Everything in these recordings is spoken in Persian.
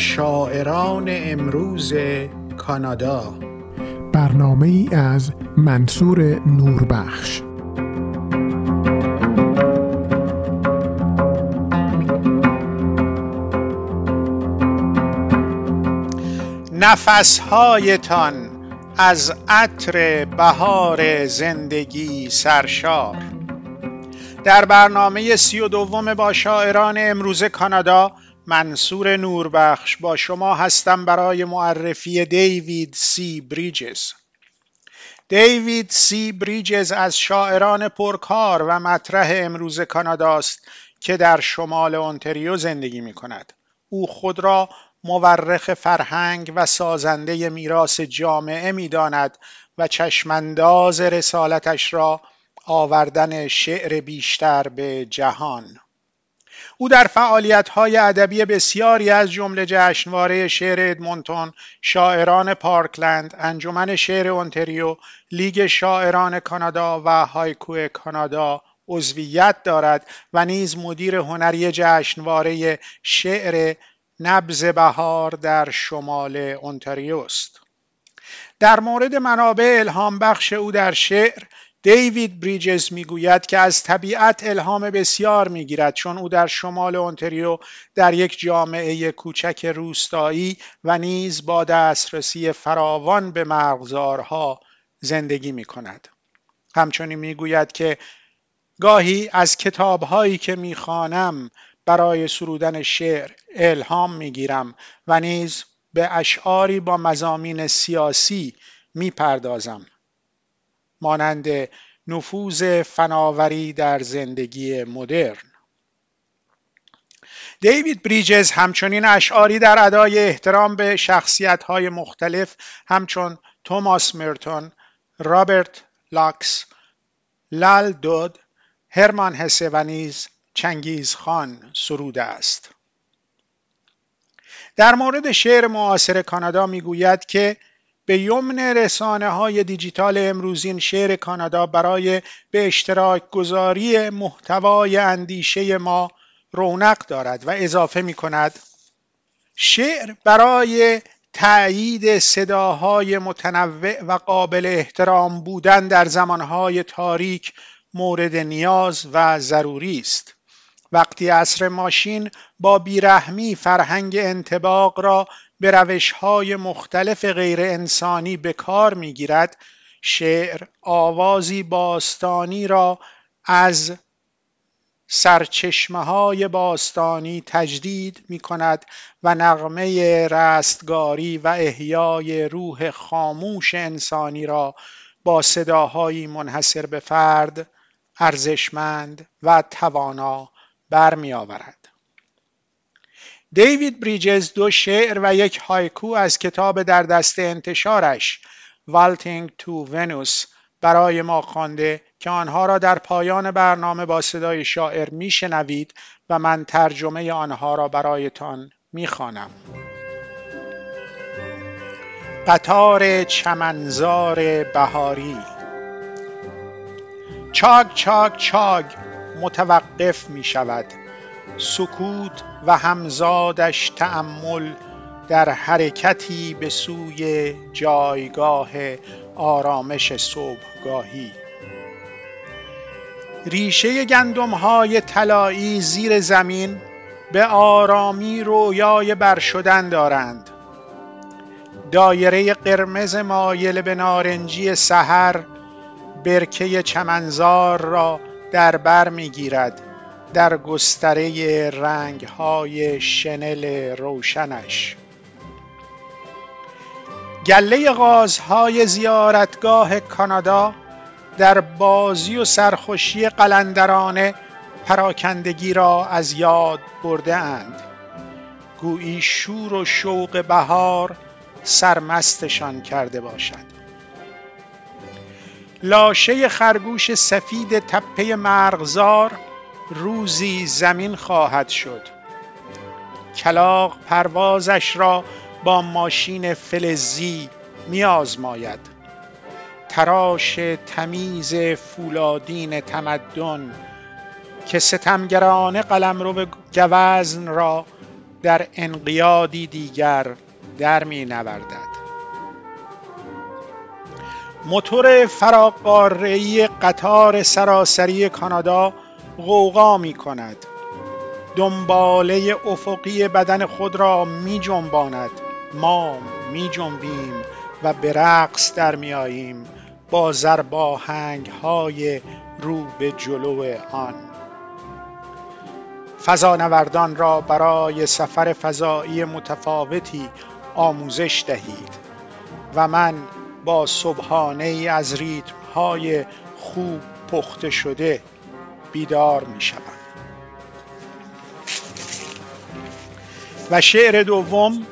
شاعران امروز کانادا. برنامه ای از منصور نوربخش. نفسهایتان از عطر بهار زندگی سرشار. در برنامه سی و دوم با شاعران امروز کانادا منصور نوربخش با شما هستم برای معرفی دیوید سی بریجز دیوید سی بریجز از شاعران پرکار و مطرح امروز کانادا است که در شمال اونتریو زندگی می کند. او خود را مورخ فرهنگ و سازنده میراث جامعه می داند و چشمانداز رسالتش را آوردن شعر بیشتر به جهان او در فعالیت‌های ادبی بسیاری از جمله جشنواره شعر ادمونتون، شاعران پارکلند، انجمن شعر اونتریو، لیگ شاعران کانادا و هایکو کانادا عضویت دارد و نیز مدیر هنری جشنواره شعر نبز بهار در شمال اونتاریو است. در مورد منابع الهام بخش او در شعر دیوید بریجز می‌گوید که از طبیعت الهام بسیار می‌گیرد چون او در شمال اونتریو در یک جامعه کوچک روستایی و نیز با دسترسی فراوان به مرغزارها زندگی می کند. همچنین می‌گوید که گاهی از کتابهایی که می‌خوانم برای سرودن شعر الهام می‌گیرم و نیز به اشعاری با مزامین سیاسی می‌پردازم مانند نفوذ فناوری در زندگی مدرن دیوید بریجز همچنین اشعاری در ادای احترام به شخصیت های مختلف همچون توماس مرتون، رابرت لاکس، لال دود، هرمان هسه و نیز چنگیز خان سروده است. در مورد شعر معاصر کانادا می‌گوید که به یمن رسانه های دیجیتال امروزین شعر کانادا برای به اشتراک گذاری محتوای اندیشه ما رونق دارد و اضافه می کند شعر برای تأیید صداهای متنوع و قابل احترام بودن در زمانهای تاریک مورد نیاز و ضروری است. وقتی عصر ماشین با بیرحمی فرهنگ انتباق را به روش های مختلف غیر انسانی به کار می گیرد شعر آوازی باستانی را از سرچشمه های باستانی تجدید می کند و نغمه رستگاری و احیای روح خاموش انسانی را با صداهایی منحصر به فرد ارزشمند و توانا برمی آورد. دیوید بریجز دو شعر و یک هایکو از کتاب در دست انتشارش Vaulting to Venus برای ما خوانده که آنها را در پایان برنامه با صدای شاعر میشنوید و من ترجمه آنها را برایتان می‌خوانم. قطار چمنزار بهاری چاگ چاگ چاگ متوقف می شود سکوت و همزادش تأمل در حرکتی به سوی جایگاه آرامش صبحگاهی. ریشه گندم های طلایی زیر زمین به آرامی رویای بر شدن دارند. دایره قرمز مایل به نارنجی سحر برکه چمنزار را در بر می‌گیرد. در گستره رنگ های شنل روشنش. گله غازهای زیارتگاه کانادا در بازی و سرخوشی قلندرانه پراکندگی را از یاد برده اند گویی شور و شوق بهار سرمستشان کرده باشد. لاشه خرگوش سفید تپه مرغزار روزی زمین خواهد شد. کلاق پروازش را با ماشین فلزی می آزماید تراش تمیز فولادین تمدن که ستمگرانه قلمرو گوزن را در انقیادی دیگر در می نوردد موتور فراقارهای قطار سراسری کانادا غوغا می کند دنباله افقی بدن خود را می جنباند ما می جنبیم و به رقص در می آییم با زرباهنگ های رو به جلو آن. فضانوردان را برای سفر فضایی متفاوتی آموزش دهید و من با صبحانه ای از ریتم های خوب پخته شده بیدار می شوم و شعر دوم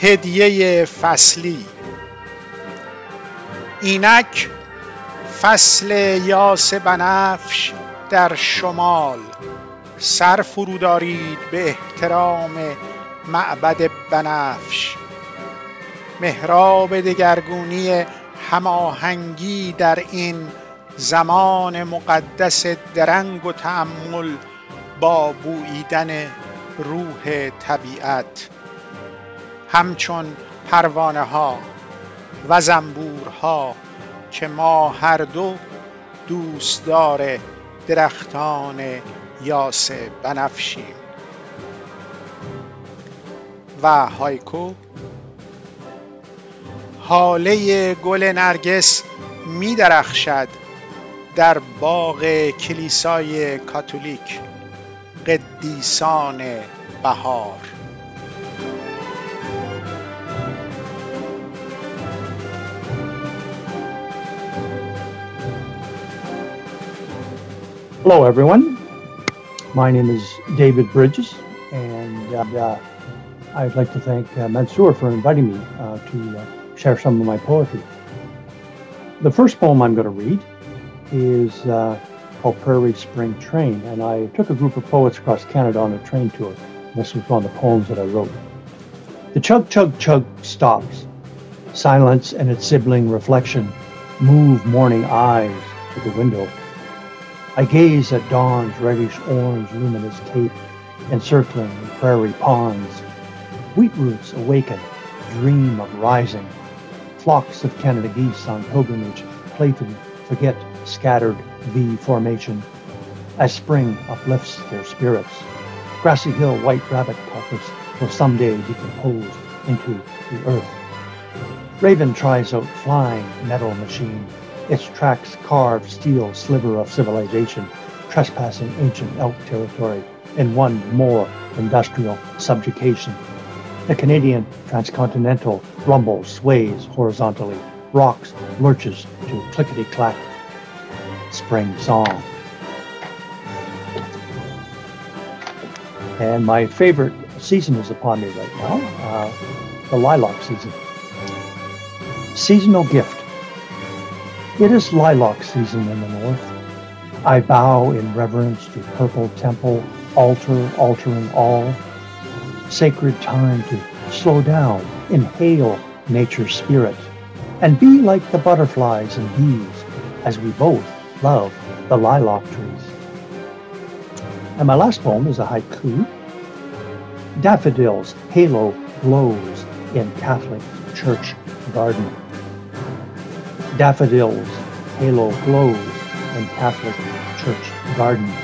هدیه فصلی. اینک فصل یاس بنفش در شمال. سر فرو دارید به احترام معبد بنفش. محراب دگرگونی هماهنگی در این زمان مقدس درنگ و تأمل با بوییدن روح طبیعت. همچون پروانه ها و زنبورها که ما هر دو دوستدار درختان یاس بنفشیم. و هایکو حاله گل نرگس می درخشد در باغ کلیسای کاتولیک قدیسان بهار Hello, everyone. My name is David Bridges, and uh, I'd like to thank uh, Mansour for inviting me uh, to uh, share some of my poetry. The first poem I'm going to read is uh, called Prairie Spring Train, and I took a group of poets across Canada on a train tour. This was one of the poems that I wrote. The chug chug chug stops. Silence and its sibling reflection move morning eyes to the window. I gaze at dawn's reddish orange luminous cape encircling prairie ponds. Wheat roots awaken, dream of rising. Flocks of Canada geese on pilgrimage playfully forget scattered V formation as spring uplifts their spirits. Grassy hill white rabbit carcass will someday decompose into the earth. Raven tries out flying metal machine its tracks carved steel sliver of civilization, trespassing ancient elk territory in one more industrial subjugation. The Canadian transcontinental rumbles, sways horizontally, rocks, lurches to clickety-clack spring song. And my favorite season is upon me right now, uh, the lilac season. Seasonal gift. It is lilac season in the north. I bow in reverence to purple temple, altar altering all. Sacred time to slow down, inhale nature's spirit, and be like the butterflies and bees as we both love the lilac trees. And my last poem is a haiku. Daffodils halo glows in Catholic church garden daffodils, halo glows in Catholic church garden.